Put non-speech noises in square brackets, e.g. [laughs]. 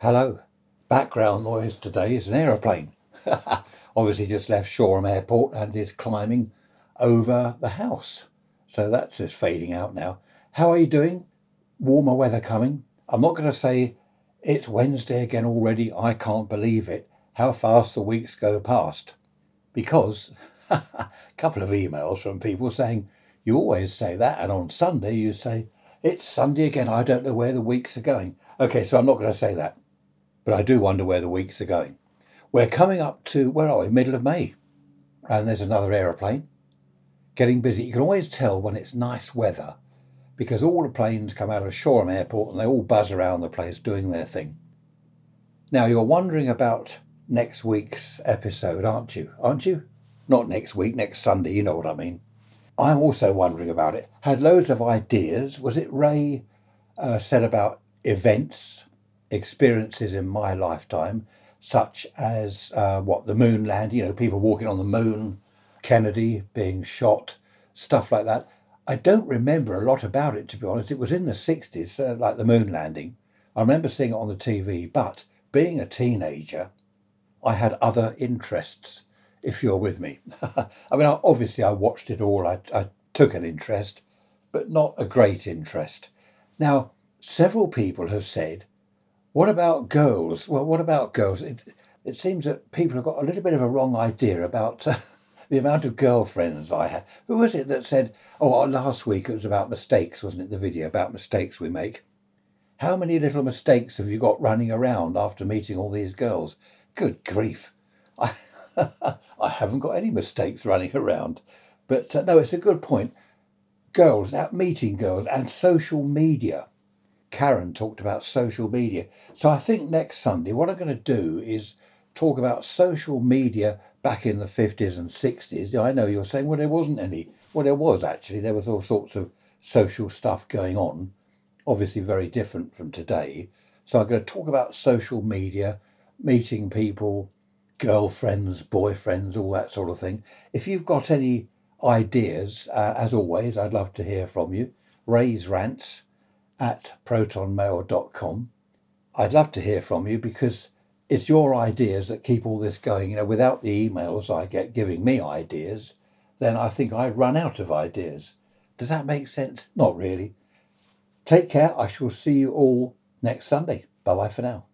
Hello. Background noise today is an aeroplane. [laughs] Obviously, just left Shoreham Airport and is climbing over the house. So that's just fading out now. How are you doing? Warmer weather coming. I'm not going to say it's Wednesday again already. I can't believe it. How fast the weeks go past. Because a [laughs] couple of emails from people saying, you always say that, and on Sunday you say, it's Sunday again. I don't know where the weeks are going. Okay, so I'm not going to say that. But I do wonder where the weeks are going. We're coming up to, where are we? Middle of May. And there's another aeroplane getting busy. You can always tell when it's nice weather because all the planes come out of Shoreham Airport and they all buzz around the place doing their thing. Now, you're wondering about next week's episode, aren't you? Aren't you? Not next week, next Sunday, you know what I mean. I'm also wondering about it. Had loads of ideas. Was it Ray uh, said about events, experiences in my lifetime, such as uh, what the moon landing, you know, people walking on the moon, Kennedy being shot, stuff like that. I don't remember a lot about it, to be honest. It was in the 60s, uh, like the moon landing. I remember seeing it on the TV, but being a teenager, I had other interests, if you're with me. [laughs] I mean, obviously, I watched it all, I, I took an interest, but not a great interest. Now, several people have said, what about girls? Well, what about girls? It, it seems that people have got a little bit of a wrong idea about uh, [laughs] the amount of girlfriends I had. Who was it that said, oh, last week it was about mistakes, wasn't it? The video about mistakes we make. How many little mistakes have you got running around after meeting all these girls? Good grief. [laughs] I, [laughs] I haven't got any mistakes running around. But uh, no, it's a good point. Girls, out meeting girls and social media. Karen talked about social media. So I think next Sunday, what I'm going to do is talk about social media back in the 50s and 60s. I know you're saying, well, there wasn't any. Well, there was actually. There was all sorts of social stuff going on, obviously very different from today. So I'm going to talk about social media, meeting people, girlfriends, boyfriends, all that sort of thing. If you've got any ideas, uh, as always, I'd love to hear from you. Raise rants at protonmail.com. I'd love to hear from you because it's your ideas that keep all this going. You know, without the emails I get giving me ideas, then I think I'd run out of ideas. Does that make sense? Not really. Take care. I shall see you all next Sunday. Bye bye for now.